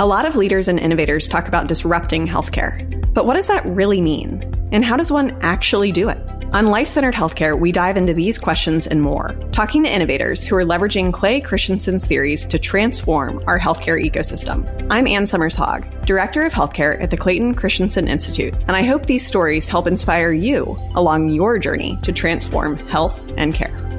A lot of leaders and innovators talk about disrupting healthcare. But what does that really mean? And how does one actually do it? On Life Centered Healthcare, we dive into these questions and more, talking to innovators who are leveraging Clay Christensen's theories to transform our healthcare ecosystem. I'm Ann Somers Hogg, Director of Healthcare at the Clayton Christensen Institute, and I hope these stories help inspire you along your journey to transform health and care.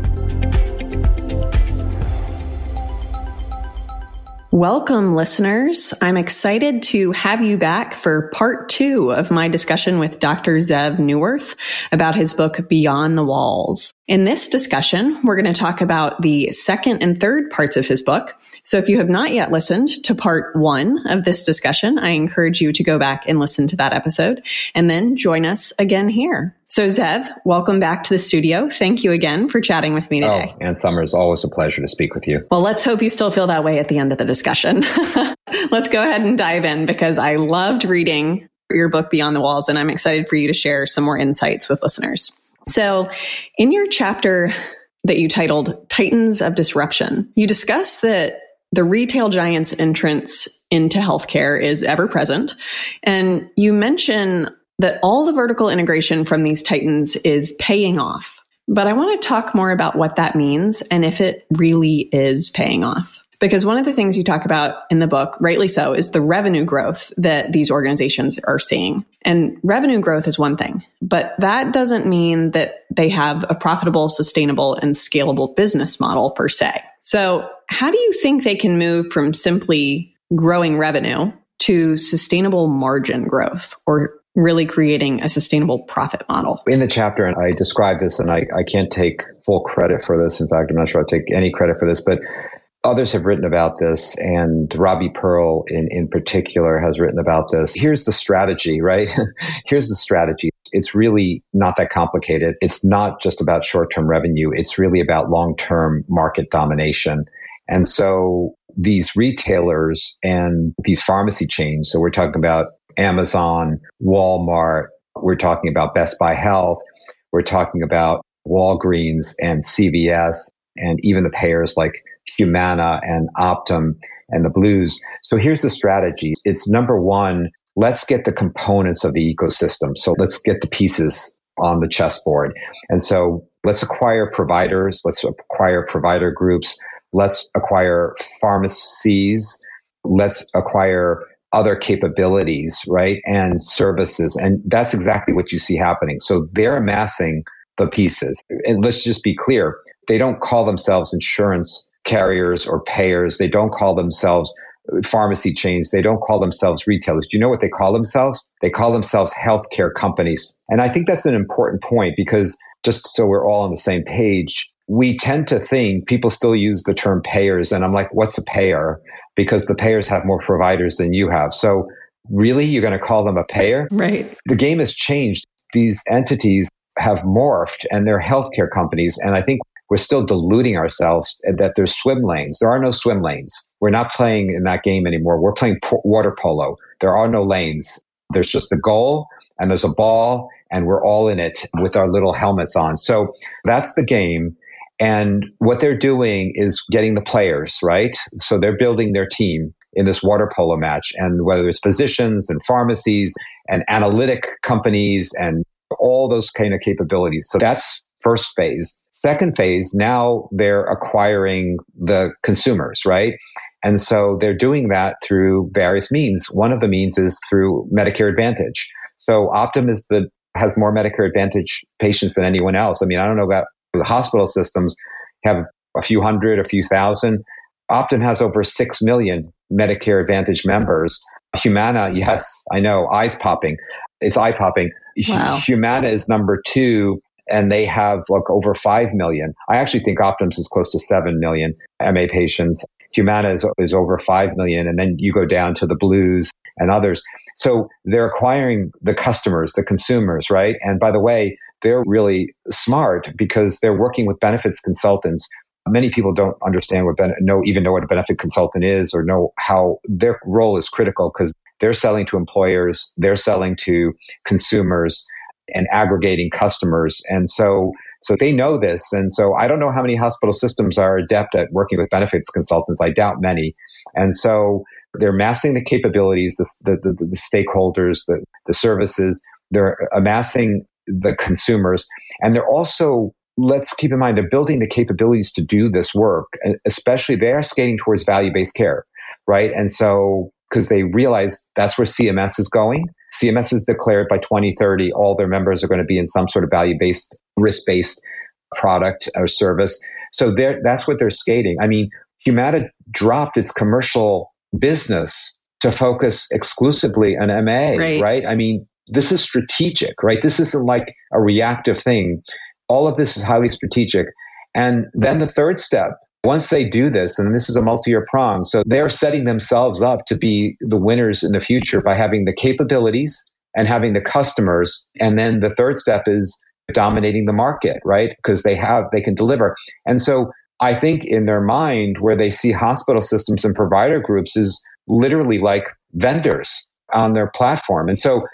Welcome, listeners. I'm excited to have you back for part two of my discussion with Dr. Zeev Neuwirth about his book, Beyond the Walls. In this discussion, we're going to talk about the second and third parts of his book. So if you have not yet listened to part one of this discussion, I encourage you to go back and listen to that episode and then join us again here. So, Zeev, welcome back to the studio. Thank you again for chatting with me oh, today. Oh, Ann Somers, always a pleasure to speak with you. Well, let's hope you still feel that way at the end of the discussion. let's go ahead and dive in because I loved reading your book, Beyond the Walls, and I'm excited for you to share some more insights with listeners. So, in your chapter that you titled Titans of Disruption, you discuss that the retail giant's entrance into healthcare is ever present. And you mention that all the vertical integration from these titans is paying off. But I want to talk more about what that means and if it really is paying off. Because one of the things you talk about in the book, rightly so, is the revenue growth that these organizations are seeing. And revenue growth is one thing, but that doesn't mean that they have a profitable, sustainable, and scalable business model per se. So, how do you think they can move from simply growing revenue to sustainable margin growth or really creating a sustainable profit model. In the chapter, and I describe this, and I, I can't take full credit for this. In fact, I'm not sure I'll take any credit for this, but others have written about this, and Robbie Pearl in, in particular has written about this. Here's the strategy, right? Here's the strategy. It's really not that complicated. It's not just about short term revenue, it's really about long term market domination. And so these retailers and these pharmacy chains, so we're talking about Amazon, Walmart. We're talking about Best Buy Health. We're talking about Walgreens and CVS and even the payers like Humana and Optum and the Blues. So here's the strategy. It's number one, let's get the components of the ecosystem. So let's get the pieces on the chessboard. And so let's acquire providers. Let's acquire provider groups. Let's acquire pharmacies. Let's acquire other capabilities, right? And services. And that's exactly what you see happening. So they're amassing the pieces. And let's just be clear. They don't call themselves insurance carriers or payers. They don't call themselves pharmacy chains. They don't call themselves retailers. Do you know what they call themselves? They call themselves healthcare companies. And I think that's an important point because just so we're all on the same page, we tend to think people still use the term payers. And I'm like, what's a payer? because the payers have more providers than you have. So really you're going to call them a payer? Right. The game has changed. These entities have morphed and they're healthcare companies. And I think we're still deluding ourselves that there's swim lanes. There are no swim lanes. We're not playing in that game anymore. We're playing water polo. There are no lanes. There's just the goal and there's a ball and we're all in it with our little helmets on. So that's the game. And what they're doing is getting the players, right? So they're building their team in this water polo match. And whether it's physicians and pharmacies and analytic companies and all those kind of capabilities. So that's first phase. Second phase, now they're acquiring the consumers, right? And so they're doing that through various means. One of the means is through Medicare Advantage. So Optum is the has more Medicare Advantage patients than anyone else. I mean, I don't know about the hospital systems have a few hundred, a few thousand. Optum has over 6 million Medicare Advantage members. Humana, yes, I know, eyes popping. It's eye popping. Wow. Humana is number two, and they have like over 5 million. I actually think Optum's is close to 7 million MA patients. Humana is, is over 5 million. And then you go down to the Blues and others. So they're acquiring the customers, the consumers, right? And by the way, they're really smart because they're working with benefits consultants. Many people don't understand what ben- know even know what a benefit consultant is or know how their role is critical because they're selling to employers, they're selling to consumers and aggregating customers. And so so they know this. And so I don't know how many hospital systems are adept at working with benefits consultants. I doubt many. And so they're amassing the capabilities, the, the, the, the stakeholders, the, the services. They're amassing the consumers, and they're also let's keep in mind they're building the capabilities to do this work, especially they are skating towards value based care, right? And so, because they realize that's where CMS is going. CMS has declared by 2030, all their members are going to be in some sort of value based, risk based product or service. So that's what they're skating. I mean, Humana dropped its commercial business to focus exclusively on MA, right? right? I mean, this is strategic, right? This isn't like a reactive thing. All of this is highly strategic. And then the third step, once they do this, and this is a multi year prong, so they're setting themselves up to be the winners in the future by having the capabilities and having the customers. And then the third step is dominating the market, right? Because they have, they can deliver. And so I think in their mind, where they see hospital systems and provider groups is literally like vendors on their platform. And so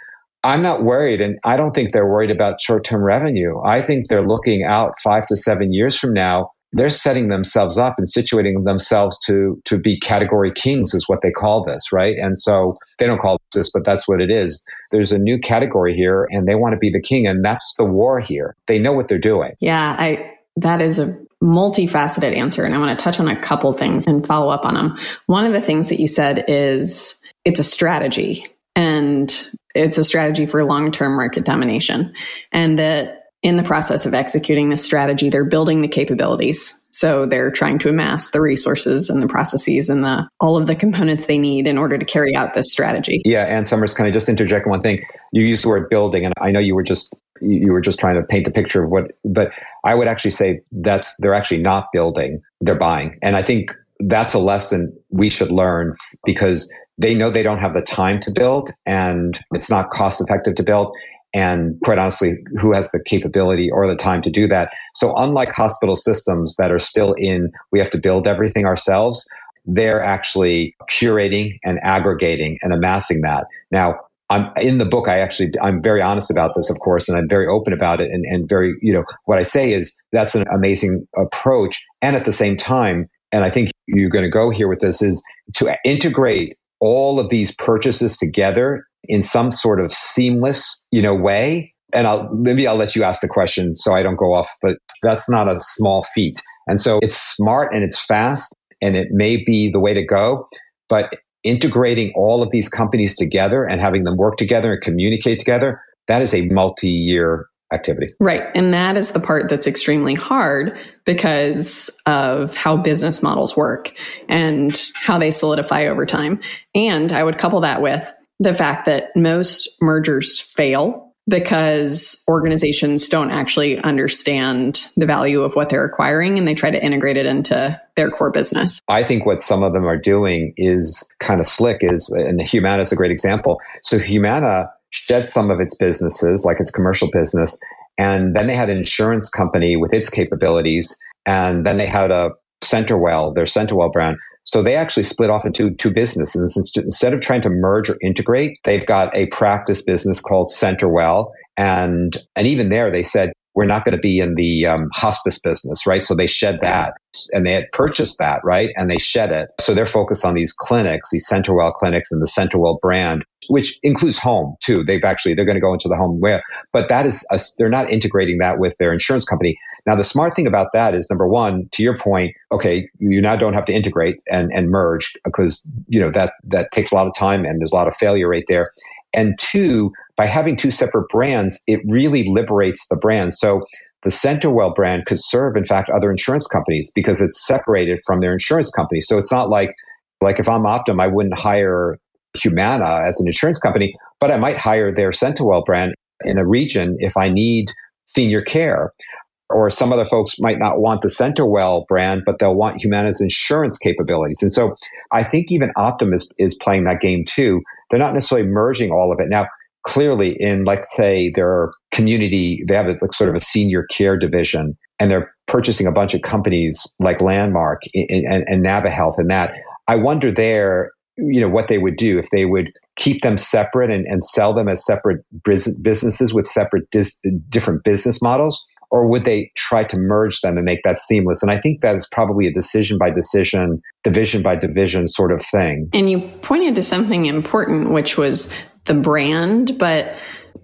I'm not worried, and I don't think they're worried about short term revenue. I think they're looking out five to seven years from now. They're setting themselves up and situating themselves to to be category kings, is what they call this, right? And so they don't call this, but that's what it is. There's a new category here, and they want to be the king, and that's the war here. They know what they're doing. Yeah, I that is a multifaceted answer, and I want to touch on a couple things and follow up on them. One of the things that you said is it's a strategy and it's a strategy for long term market domination. And that in the process of executing this strategy, they're building the capabilities. So they're trying to amass the resources and the processes and the all of the components they need in order to carry out this strategy. Yeah, Ann Somers, can I just interject one thing? You used the word building, and I know you were just you were just trying to paint the picture of what, but I would actually say that's they're actually not building, they're buying, and I think that's a lesson we should learn because they know they don't have the time to build and it's not cost effective to build. And quite honestly, who has the capability or the time to do that? So unlike hospital systems that are still in, we have to build everything ourselves, they're actually curating and aggregating and amassing that. Now, I'm in the book. I actually, I'm very honest about this, of course, and I'm very open about it. And, and very, you know, what I say is that's an amazing approach. And at the same time, and I think you're going to go here with this is to integrate all of these purchases together in some sort of seamless, you know, way. And I'll, maybe I'll let you ask the question so I don't go off, but that's not a small feat. And so it's smart and it's fast and it may be the way to go, but integrating all of these companies together and having them work together and communicate together, that is a multi-year activity. Right. And that is the part that's extremely hard because of how business models work and how they solidify over time. And I would couple that with the fact that most mergers fail because organizations don't actually understand the value of what they're acquiring and they try to integrate it into their core business. I think what some of them are doing is kind of slick is and Humana is a great example. So Humana shed some of its businesses, like its commercial business, and then they had an insurance company with its capabilities, and then they had a CenterWell, their CenterWell brand. So they actually split off into two businesses. Instead of trying to merge or integrate, they've got a practice business called CenterWell. And, and even there, they said, we're not going to be in the um, hospice business, right? So they shed that and they had purchased that, right? And they shed it. So they're focused on these clinics, these CenterWell clinics and the CenterWell brand, which includes home too. They've actually, they're going to go into the home where, but that is, a, they're not integrating that with their insurance company. Now, the smart thing about that is number one, to your point, okay, you now don't have to integrate and, and merge because, you know, that, that takes a lot of time and there's a lot of failure rate there. And two, by having two separate brands, it really liberates the brand. So the CenterWell brand could serve, in fact, other insurance companies because it's separated from their insurance company. So it's not like, like if I'm Optum, I wouldn't hire Humana as an insurance company, but I might hire their CenterWell brand in a region if I need senior care. Or some other folks might not want the CenterWell brand, but they'll want Humana's insurance capabilities. And so I think even Optum is, is playing that game too. They're not necessarily merging all of it. Now, clearly in, let's say, their community, they have a, like sort of a senior care division and they're purchasing a bunch of companies like Landmark and, and, and NaviHealth and that. I wonder there, you know, what they would do if they would keep them separate and, and sell them as separate businesses with separate dis, different business models, or would they try to merge them and make that seamless? And I think that is probably a decision by decision, division by division sort of thing. And you pointed to something important, which was the brand, but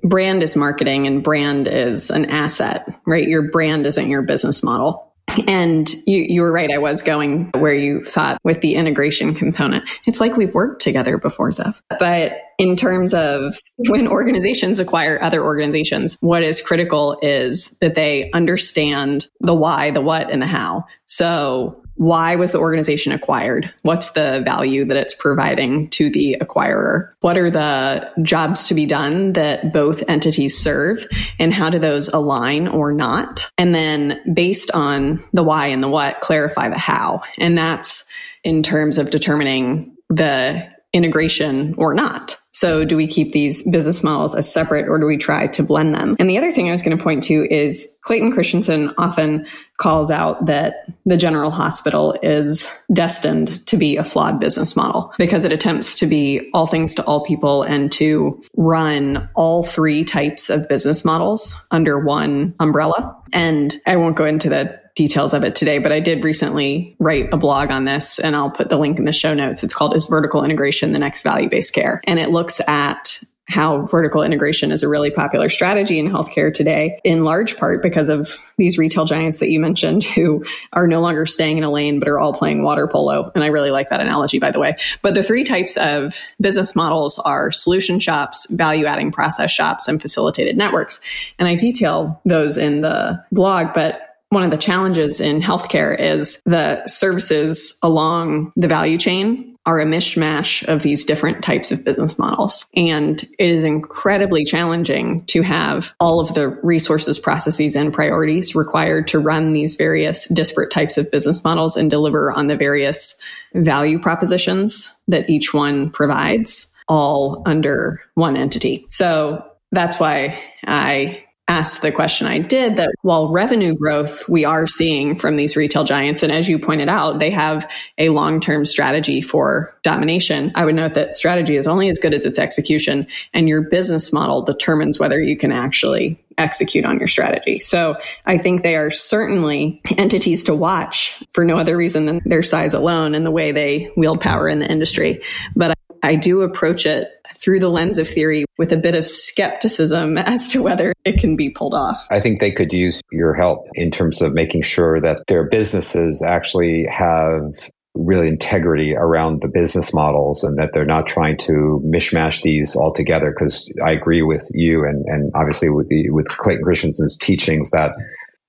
brand is marketing and brand is an asset, right? Your brand isn't your business model. And you, you were right. I was going where you thought with the integration component. It's like we've worked together before, Zeev. But in terms of when organizations acquire other organizations, what is critical is that they understand the why, the what, and the how. So why was the organization acquired? What's the value that it's providing to the acquirer? What are the jobs to be done that both entities serve? And how do those align or not? And then based on the why and the what, clarify the how. And that's in terms of determining the integration or not. So do we keep these business models as separate or do we try to blend them? And the other thing I was going to point to is Clayton Christensen often calls out that the general hospital is destined to be a flawed business model because it attempts to be all things to all people and to run all three types of business models under one umbrella. And I won't go into the details of it today, but I did recently write a blog on this and I'll put the link in the show notes. It's called Is Vertical Integration the Next Value Based Care? And it looks at how vertical integration is a really popular strategy in healthcare today, in large part because of these retail giants that you mentioned who are no longer staying in a lane, but are all playing water polo. And I really like that analogy, by the way. But the three types of business models are solution shops, value adding process shops, and facilitated networks. And I detail those in the blog, but one of the challenges in healthcare is the services along the value chain are a mishmash of these different types of business models. And it is incredibly challenging to have all of the resources, processes, and priorities required to run these various disparate types of business models and deliver on the various value propositions that each one provides all under one entity. So that's why I asked the question I did that while revenue growth we are seeing from these retail giants, and as you pointed out, they have a long term strategy for domination. I would note that strategy is only as good as its execution, and your business model determines whether you can actually execute on your strategy. So I think they are certainly entities to watch for no other reason than their size alone and the way they wield power in the industry. But I, I do approach it through the lens of theory with a bit of skepticism as to whether it can be pulled off. I think they could use your help in terms of making sure that their businesses actually have really integrity around the business models and that they're not trying to mishmash these all together because I agree with you and, and obviously with the, with Clayton Christensen's teachings that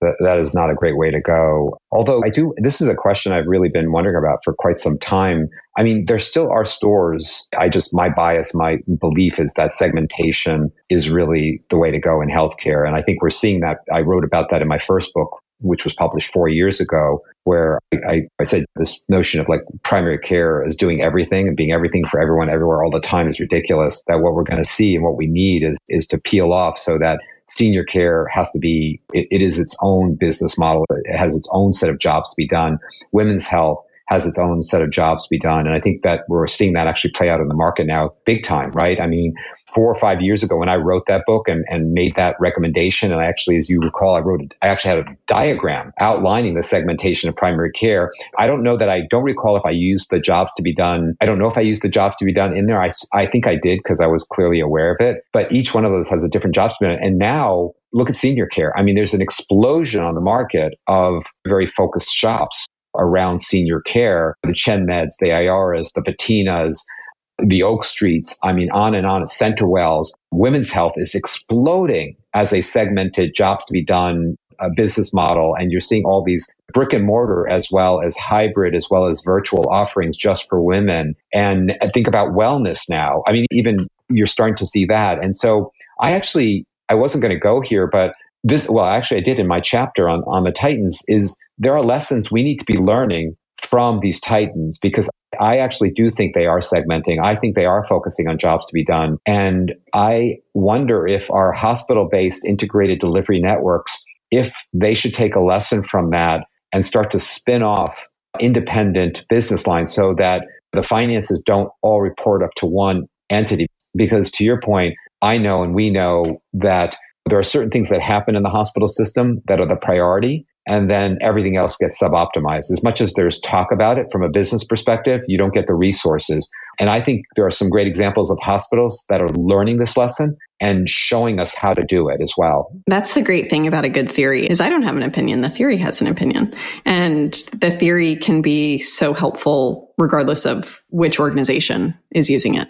that, that is not a great way to go. Although I do, this is a question I've really been wondering about for quite some time. I mean, there still are stores. I just, my bias, my belief is that segmentation is really the way to go in healthcare. And I think we're seeing that. I wrote about that in my first book, which was published four years ago, where I, I, said this notion of like primary care is doing everything and being everything for everyone everywhere all the time is ridiculous. That what we're going to see and what we need is, is to peel off so that senior care has to be, it, it is its own business model. It has its own set of jobs to be done. Women's health has its own set of jobs to be done. And I think that we're seeing that actually play out in the market now big time, right? I mean, four or five years ago when I wrote that book and, and made that recommendation, and I actually, as you recall, I wrote, I actually had a diagram outlining the segmentation of primary care. I don't know that I don't recall if I used the jobs to be done. I don't know if I used the jobs to be done in there. I, I think I did because I was clearly aware of it, but each one of those has a different job to be done. And now look at senior care. I mean, there's an explosion on the market of very focused shops around senior care, the ChenMeds, the Ioras, the Patinas, the Oak Streets, I mean, on and on, CenterWells. Women's health is exploding as a segmented jobs to be done a business model. And you're seeing all these brick and mortar as well as hybrid, as well as virtual offerings just for women. And think about wellness now. I mean, even you're starting to see that. And so I actually, I wasn't going to go here, but this, well, actually, I did in my chapter on, on the Titans, is there are lessons we need to be learning from these Titans because I actually do think they are segmenting. I think they are focusing on jobs to be done. And I wonder if our hospital based integrated delivery networks, if they should take a lesson from that and start to spin off independent business lines so that the finances don't all report up to one entity. Because to your point, I know and we know that there are certain things that happen in the hospital system that are the priority and then everything else gets sub-optimized. As much as there's talk about it from a business perspective, you don't get the resources. And I think there are some great examples of hospitals that are learning this lesson and showing us how to do it as well. That's the great thing about a good theory is I don't have an opinion, the theory has an opinion. And the theory can be so helpful regardless of which organization is using it.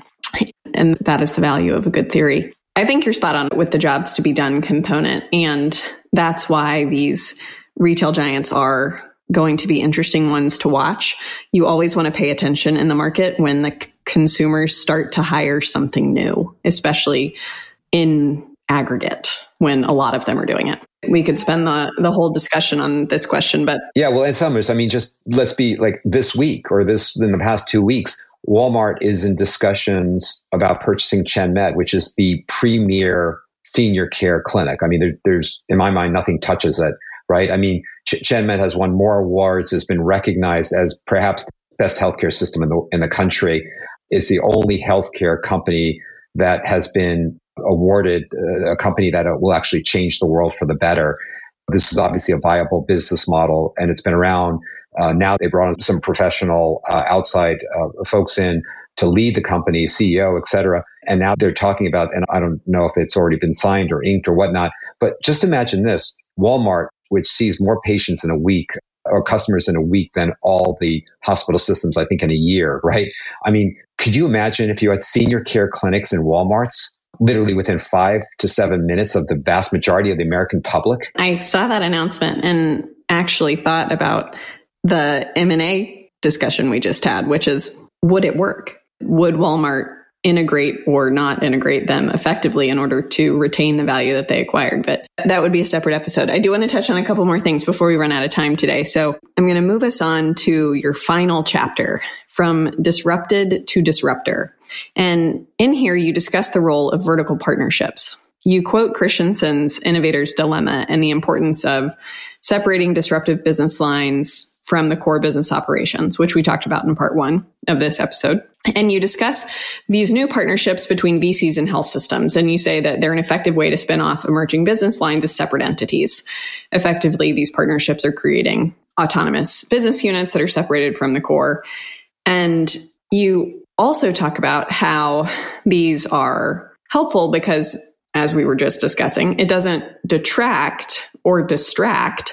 And that is the value of a good theory. I think you're spot on with the jobs to be done component and that's why these retail giants are going to be interesting ones to watch. You always want to pay attention in the market when the c- consumers start to hire something new, especially in aggregate when a lot of them are doing it. We could spend the, the whole discussion on this question, but yeah, well, in some summers, I mean, just let's be like this week or this in the past two weeks, Walmart is in discussions about purchasing ChenMed, which is the premier senior care clinic. I mean, there, there's in my mind nothing touches it right? I mean, Ch- ChenMed has won more awards, has been recognized as perhaps the best healthcare system in the in the country. It's the only healthcare company that has been awarded uh, a company that uh, will actually change the world for the better. This is obviously a viable business model, and it's been around. Uh, now they brought some professional uh, outside uh, folks in to lead the company, CEO, et cetera. And now they're talking about, and I don't know if it's already been signed or inked or whatnot, but just imagine this Walmart which sees more patients in a week or customers in a week than all the hospital systems, I think, in a year, right? I mean, could you imagine if you had senior care clinics in Walmarts literally within five to seven minutes of the vast majority of the American public? I saw that announcement and actually thought about the M&A discussion we just had, which is would it work? Would Walmart integrate or not integrate them effectively in order to retain the value that they acquired. But that would be a separate episode. I do want to touch on a couple more things before we run out of time today. So I'm going to move us on to your final chapter from disrupted to disruptor. And in here, you discuss the role of vertical partnerships. You quote Christensen's Innovator's Dilemma and the importance of separating disruptive business lines from the core business operations, which we talked about in part one of this episode. And you discuss these new partnerships between VCs and health systems. And you say that they're an effective way to spin off emerging business lines as separate entities. Effectively, these partnerships are creating autonomous business units that are separated from the core. And you also talk about how these are helpful because, as we were just discussing, it doesn't detract or distract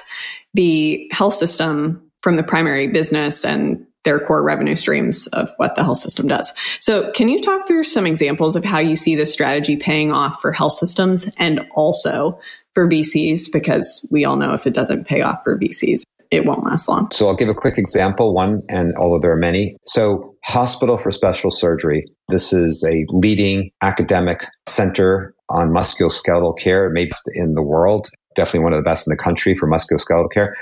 the health system from the primary business and their core revenue streams of what the health system does. So, can you talk through some examples of how you see this strategy paying off for health systems and also for VCs? Because we all know if it doesn't pay off for VCs, it won't last long. So, I'll give a quick example, one, and although there are many. So, Hospital for Special Surgery. This is a leading academic center on musculoskeletal care, maybe in the world, definitely one of the best in the country for musculoskeletal care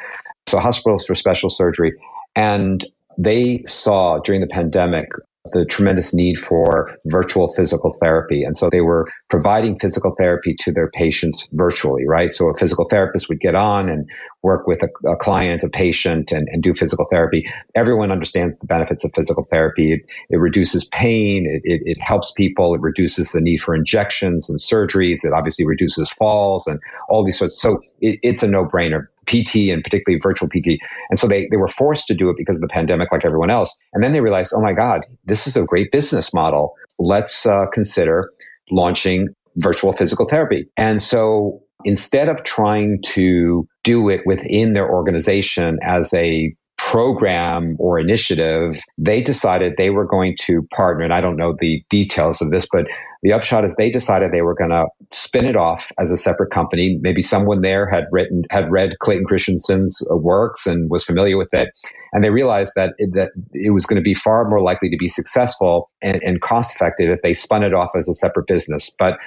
so hospitals for special surgery. And they saw during the pandemic the tremendous need for virtual physical therapy. And so they were providing physical therapy to their patients virtually, right? So a physical therapist would get on and work with a, a client, a patient, and, and, do physical therapy. Everyone understands the benefits of physical therapy. It, it reduces pain, it, it, it, helps people, it reduces the need for injections and surgeries, it obviously reduces falls and all these sorts. So it's a no brainer. PT and particularly virtual PT. And so they, they were forced to do it because of the pandemic, like everyone else. And then they realized, oh my God, this is a great business model. Let's uh, consider launching virtual physical therapy. And so instead of trying to do it within their organization as a program or initiative, they decided they were going to partner. And I don't know the details of this, but the upshot is they decided they were going to spin it off as a separate company. Maybe someone there had written, had read Clayton Christensen's uh, works and was familiar with it. And they realized that it, that it was going to be far more likely to be successful and, and cost effective if they spun it off as a separate business. But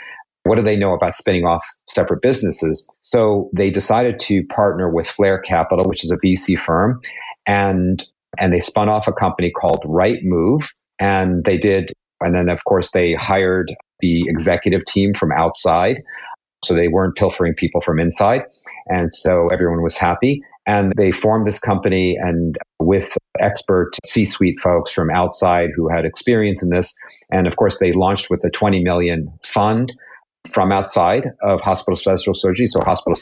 what do they know about spinning off separate businesses? So they decided to partner with Flare Capital, which is a VC firm, and and they spun off a company called Right Move, and they did, and then of course they hired the executive team from outside, so they weren't pilfering people from inside, and so everyone was happy. And they formed this company and with expert C suite folks from outside who had experience in this. And of course, they launched with a 20 million fund from outside of hospital special surgery. So hospital,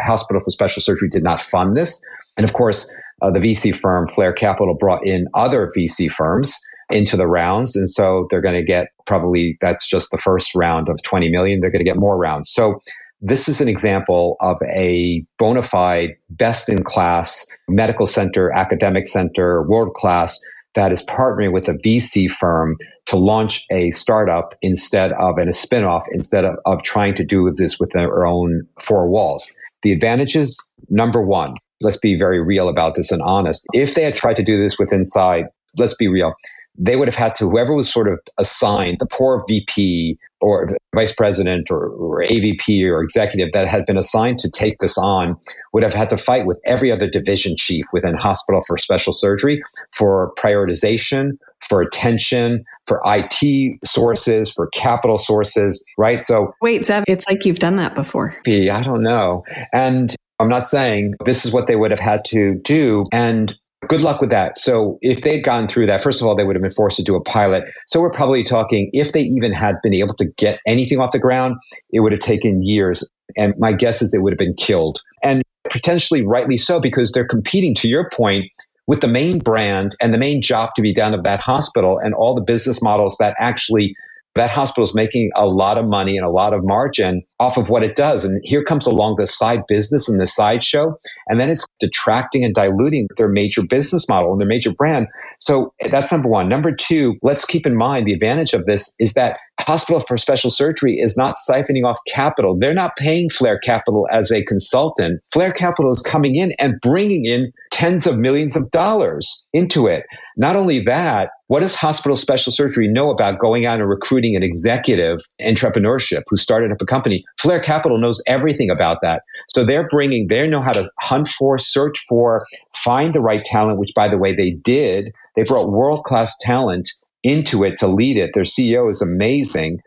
hospital for special surgery did not fund this. And of course, uh, the VC firm Flare Capital brought in other VC firms into the rounds. And so they're going to get probably that's just the first round of 20 million. They're going to get more rounds. So this is an example of a bona fide, best in class medical center, academic center, world class that is partnering with a VC firm to launch a startup instead of and a spinoff instead of, of trying to do this with their own four walls. The advantages, number one, let's be very real about this and honest. If they had tried to do this with inside, let's be real, they would have had to, whoever was sort of assigned, the poor VP or vice president or, or, AVP or executive that had been assigned to take this on would have had to fight with every other division chief within hospital for special surgery for prioritization, for attention, for IT sources, for capital sources, right? So wait, Zeev, it's like you've done that before. I don't know. And I'm not saying this is what they would have had to do. And good luck with that. So if they'd gone through that, first of all, they would have been forced to do a pilot. So we're probably talking, if they even had been able to get anything off the ground, it would have taken years. And my guess is they would have been killed. And potentially rightly so, because they're competing, to your point, with the main brand and the main job to be done of that hospital and all the business models that actually that hospital is making a lot of money and a lot of margin off of what it does. And here comes along the side business and the sideshow. And then it's detracting and diluting their major business model and their major brand. So that's number one. Number two, let's keep in mind the advantage of this is that Hospital for Special Surgery is not siphoning off capital. They're not paying Flare Capital as a consultant. Flare Capital is coming in and bringing in tens of millions of dollars into it. Not only that, what does hospital special surgery know about going out and recruiting an executive entrepreneurship who started up a company? Flare Capital knows everything about that. So they're bringing, they know how to hunt for, search for, find the right talent, which by the way, they did. They brought world class talent into it to lead it. Their CEO is amazing.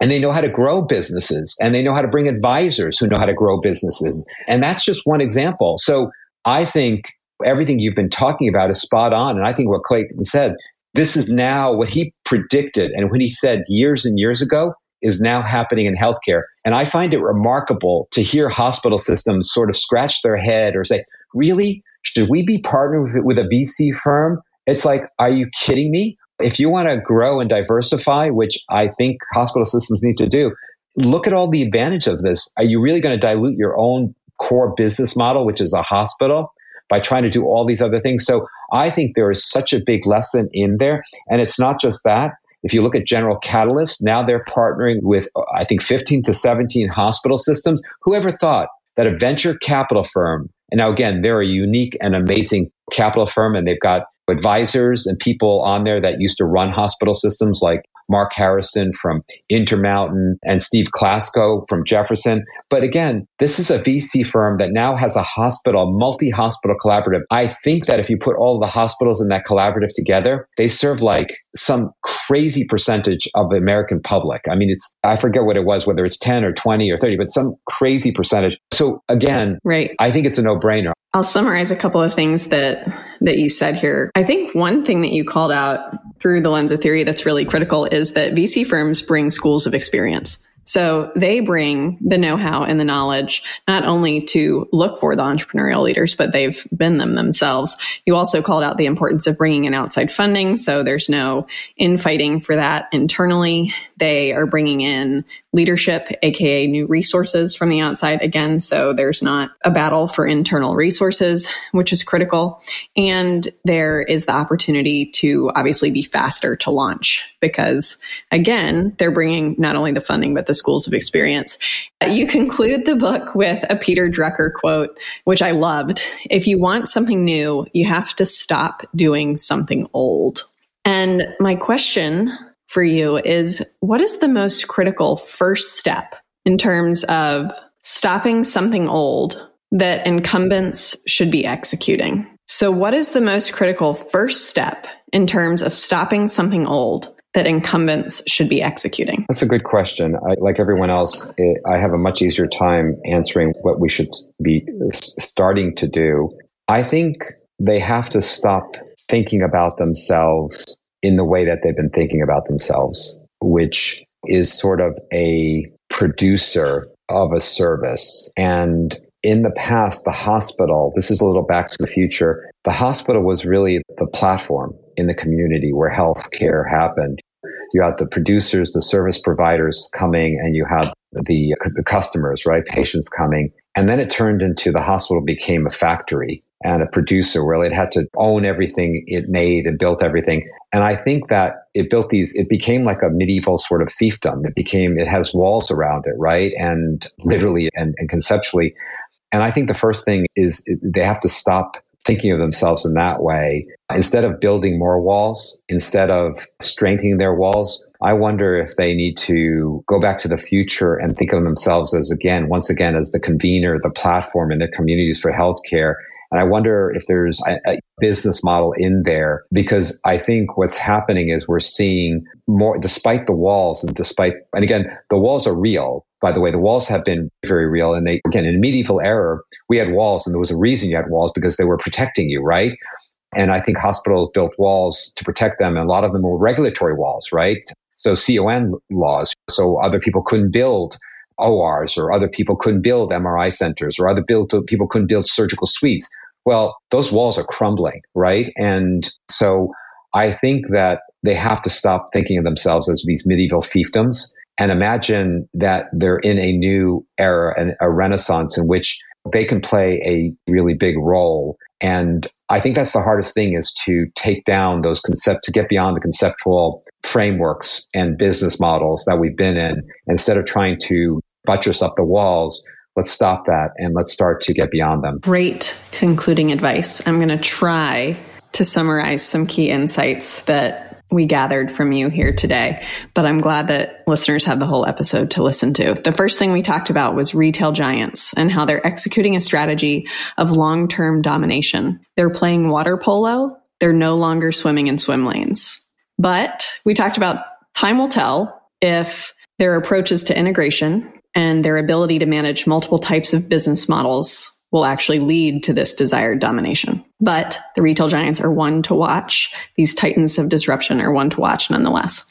And they know how to grow businesses and they know how to bring advisors who know how to grow businesses. And that's just one example. So I think everything you've been talking about is spot on. And I think what Clayton said, this is now what he predicted and what he said years and years ago is now happening in healthcare. And I find it remarkable to hear hospital systems sort of scratch their head or say, really? Should we be partnered with, with a VC firm? It's like, are you kidding me? If you want to grow and diversify, which I think hospital systems need to do, look at all the advantage of this. Are you really going to dilute your own core business model, which is a hospital, by trying to do all these other things? So I think there is such a big lesson in there. And it's not just that. If you look at General Catalyst, now they're partnering with, I think, 15 to 17 hospital systems. Whoever thought that a venture capital firm, and now again, they're a unique and amazing capital firm, and they've got advisors and people on there that used to run hospital systems like Marc Harrison from Intermountain and Steve Klasko from Jefferson. But again, this is a VC firm that now has a hospital, multi hospital collaborative. I think that if you put all the hospitals in that collaborative together, they serve like some crazy percentage of the American public. I mean, it's, I forget what it was, whether it's 10 or 20 or 30, but some crazy percentage. So again, right. I think it's a no brainer. I'll summarize a couple of things that that you said here. I think one thing that you called out through the lens of theory that's really critical is that VC firms bring schools of experience. So they bring the know how and the knowledge not only to look for the entrepreneurial leaders, but they've been them themselves. You also called out the importance of bringing in outside funding. So there's no infighting for that internally. They are bringing in leadership, aka new resources from the outside again. So there's not a battle for internal resources, which is critical. And there is the opportunity to obviously be faster to launch because again, they're bringing not only the funding, but the schools of experience. You conclude the book with a Peter Drucker quote, which I loved. If you want something new, you have to stop doing something old. And my question for you is what is the most critical first step in terms of stopping something old that incumbents should be executing? So, what is the most critical first step in terms of stopping something old that incumbents should be executing? That's a good question. I, like everyone else, it, I have a much easier time answering what we should be starting to do. I think they have to stop thinking about themselves in the way that they've been thinking about themselves, which is sort of a producer of a service. And in the past, the hospital, this is a little back to the future, the hospital was really the platform in the community where healthcare happened. You had the producers, the service providers coming, and you had the, the customers, right? Patients coming. And then it turned into the hospital became a factory and a producer where it had to own everything it made and built everything. And I think that it built these, it became like a medieval sort of fiefdom. It became, it has walls around it, right? And literally and, and conceptually. And I think the first thing is they have to stop thinking of themselves in that way. Instead of building more walls, instead of strengthening their walls, I wonder if they need to go back to the future and think of themselves as again, once again, as the convener, the platform in their communities for healthcare and I wonder if there's a, a, business model in there because I think what's happening is we're seeing more, despite the walls and despite, and again, the walls are real. By the way, the walls have been very real. And they, again, in medieval era, we had walls and there was a reason you had walls because they were protecting you, right? And I think hospitals built walls to protect them. And a lot of them were regulatory walls, right? So CON laws. So other people couldn't build ORs or other people couldn't build MRI centers or other build, people couldn't build surgical suites. Well, those walls are crumbling, right? And so I think that they have to stop thinking of themselves as these medieval fiefdoms and imagine that they're in a new era and a renaissance in which they can play a really big role. And I think that's the hardest thing is to take down those concept, to get beyond the conceptual frameworks and business models that we've been in instead of trying to buttress up the walls let's stop that and let's start to get beyond them. Great concluding advice. I'm going to try to summarize some key insights that we gathered from you here today, but I'm glad that listeners have the whole episode to listen to. The first thing we talked about was retail giants and how they're executing a strategy of long term domination. They're playing water polo, they're no longer swimming in swim lanes. But we talked about time will tell if their approaches to integration and their ability to manage multiple types of business models will actually lead to this desired domination. But the retail giants are one to watch. These titans of disruption are one to watch nonetheless.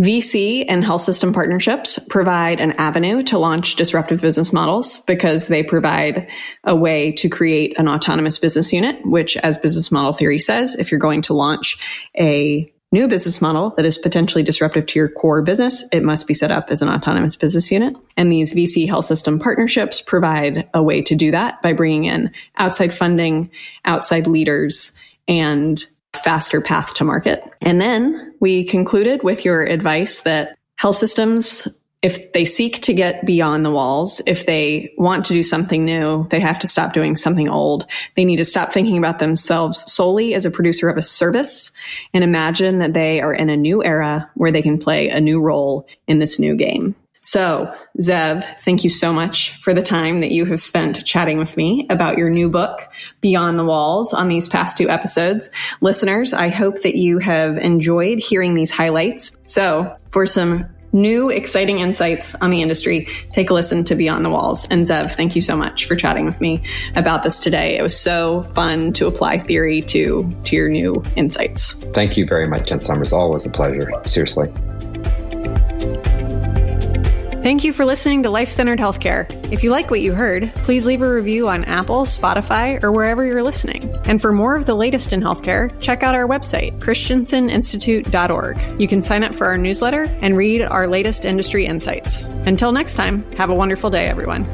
VC and health system partnerships provide an avenue to launch disruptive business models because they provide a way to create an autonomous business unit, which, as business model theory says, if you're going to launch a new business model that is potentially disruptive to your core business, it must be set up as an autonomous business unit. And these VC health system partnerships provide a way to do that by bringing in outside funding, outside leaders, and faster path to market. And then we concluded with your advice that health systems if they seek to get beyond the walls, if they want to do something new, they have to stop doing something old. They need to stop thinking about themselves solely as a producer of a service and imagine that they are in a new era where they can play a new role in this new game. So, Zeev, thank you so much for the time that you have spent chatting with me about your new book, Beyond the Walls, on these past two episodes. Listeners, I hope that you have enjoyed hearing these highlights. So, for some new, exciting insights on the industry, take a listen to Beyond the Walls. And Zeev, thank you so much for chatting with me about this today. It was so fun to apply theory to, to your new insights. Thank you very much, Jen Somers. Always a pleasure. Seriously. Thank you for listening to Life Centered Healthcare. If you like what you heard, please leave a review on Apple, Spotify, or wherever you're listening. And for more of the latest in healthcare, check out our website, christenseninstitute.org. You can sign up for our newsletter and read our latest industry insights. Until next time, have a wonderful day, everyone.